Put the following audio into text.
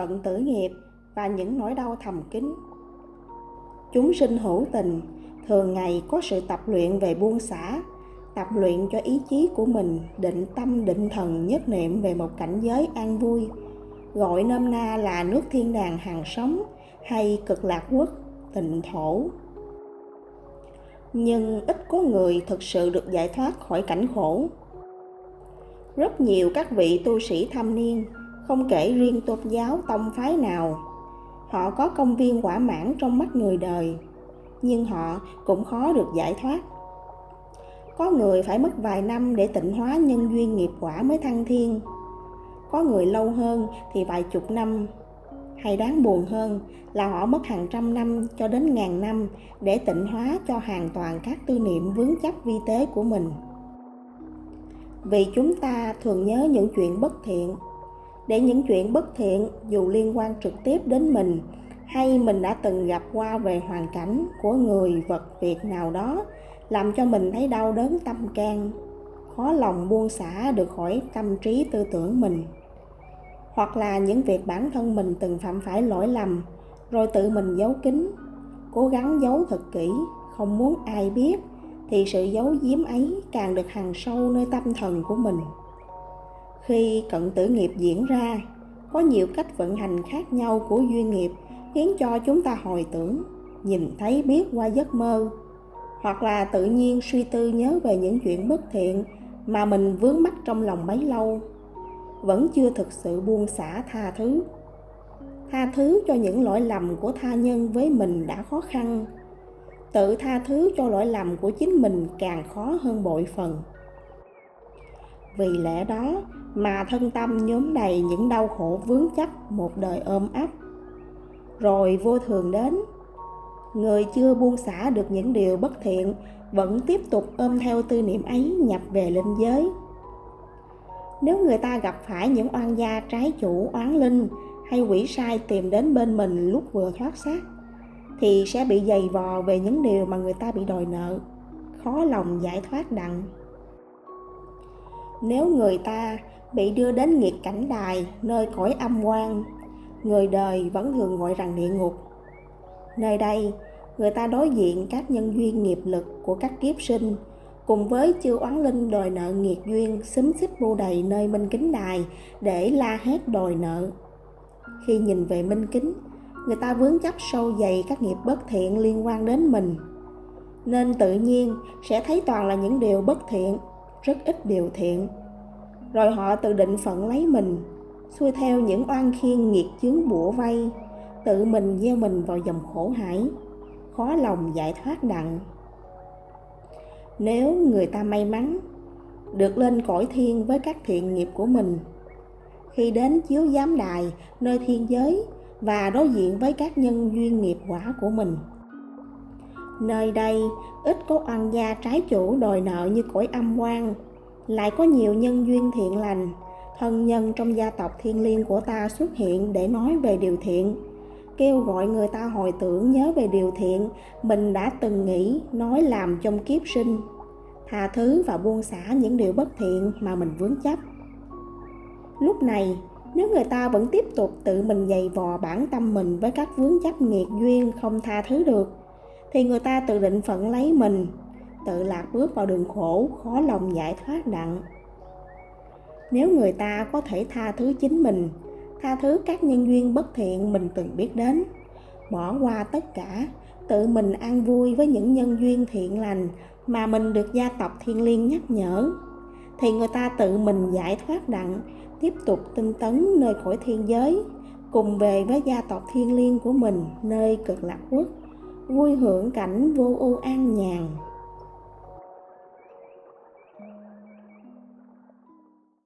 cận tử nghiệp và những nỗi đau thầm kín. Chúng sinh hữu tình, thường ngày có sự tập luyện về buông xả, tập luyện cho ý chí của mình định tâm định thần nhất niệm về một cảnh giới an vui, gọi nôm na là nước thiên đàng hàng sống hay cực lạc quốc, tịnh thổ. Nhưng ít có người thực sự được giải thoát khỏi cảnh khổ. Rất nhiều các vị tu sĩ thâm niên không kể riêng tôn giáo tông phái nào. Họ có công viên quả mãn trong mắt người đời, nhưng họ cũng khó được giải thoát. Có người phải mất vài năm để tịnh hóa nhân duyên nghiệp quả mới thăng thiên. Có người lâu hơn thì vài chục năm. Hay đáng buồn hơn là họ mất hàng trăm năm cho đến ngàn năm để tịnh hóa cho hoàn toàn các tư niệm vướng chấp vi tế của mình. Vì chúng ta thường nhớ những chuyện bất thiện để những chuyện bất thiện dù liên quan trực tiếp đến mình, hay mình đã từng gặp qua về hoàn cảnh của người vật việc nào đó, làm cho mình thấy đau đớn tâm can, khó lòng buông xả được khỏi tâm trí tư tưởng mình. Hoặc là những việc bản thân mình từng phạm phải lỗi lầm, rồi tự mình giấu kín, cố gắng giấu thật kỹ, không muốn ai biết, thì sự giấu giếm ấy càng được hằn sâu nơi tâm thần của mình khi cận tử nghiệp diễn ra, có nhiều cách vận hành khác nhau của duyên nghiệp khiến cho chúng ta hồi tưởng, nhìn thấy biết qua giấc mơ, hoặc là tự nhiên suy tư nhớ về những chuyện bất thiện mà mình vướng mắc trong lòng bấy lâu. Vẫn chưa thực sự buông xả tha thứ. Tha thứ cho những lỗi lầm của tha nhân với mình đã khó khăn. Tự tha thứ cho lỗi lầm của chính mình càng khó hơn bội phần. Vì lẽ đó mà thân tâm nhóm đầy những đau khổ vướng chấp một đời ôm ấp. Rồi vô thường đến, người chưa buông xả được những điều bất thiện, vẫn tiếp tục ôm theo tư niệm ấy nhập về linh giới. Nếu người ta gặp phải những oan gia trái chủ oán linh hay quỷ sai tìm đến bên mình lúc vừa thoát xác, thì sẽ bị dày vò về những điều mà người ta bị đòi nợ, khó lòng giải thoát đặng nếu người ta bị đưa đến nghiệt cảnh đài, nơi cõi âm quan người đời vẫn thường gọi rằng địa ngục. Nơi đây, người ta đối diện các nhân duyên nghiệp lực của các kiếp sinh, cùng với chư oán linh đòi nợ nghiệt duyên xúm xích vô đầy nơi minh kính đài để la hét đòi nợ. Khi nhìn về minh kính, người ta vướng chấp sâu dày các nghiệp bất thiện liên quan đến mình. Nên tự nhiên sẽ thấy toàn là những điều bất thiện rất ít điều thiện. Rồi họ tự định phận lấy mình xuôi theo những oan khiên nghiệt chướng bủa vây, tự mình gieo mình vào dòng khổ hải, khó lòng giải thoát đặng nếu người ta may mắn, được lên cõi thiên với các thiện nghiệp của mình, khi đến chiếu giám đài, nơi thiên giới và đối diện với các nhân duyên nghiệp quả của mình nơi đây, ít có oan gia trái chủ đòi nợ như cõi âm quan lại có nhiều nhân duyên thiện lành. Thân nhân trong gia tộc thiên liêng của ta xuất hiện để nói về điều thiện. Kêu gọi người ta hồi tưởng nhớ về điều thiện mình đã từng nghĩ, nói làm trong kiếp sinh. Tha thứ và buông xả những điều bất thiện mà mình vướng chấp. Lúc này, nếu người ta vẫn tiếp tục tự mình dày vò bản tâm mình với các vướng chấp nghiệt duyên không tha thứ được thì người ta tự định phận lấy mình, tự lạc bước vào đường khổ, khó lòng giải thoát nặng. nếu người ta có thể tha thứ chính mình, tha thứ các nhân duyên bất thiện mình từng biết đến, bỏ qua tất cả, tự mình an vui với những nhân duyên thiện lành mà mình được gia tộc thiên liêng nhắc nhở, thì người ta tự mình giải thoát đặng, tiếp tục tinh tấn nơi cõi thiên giới, cùng về với gia tộc thiên liêng của mình nơi cực lạc quốc vui hưởng cảnh vô ưu an nhàn.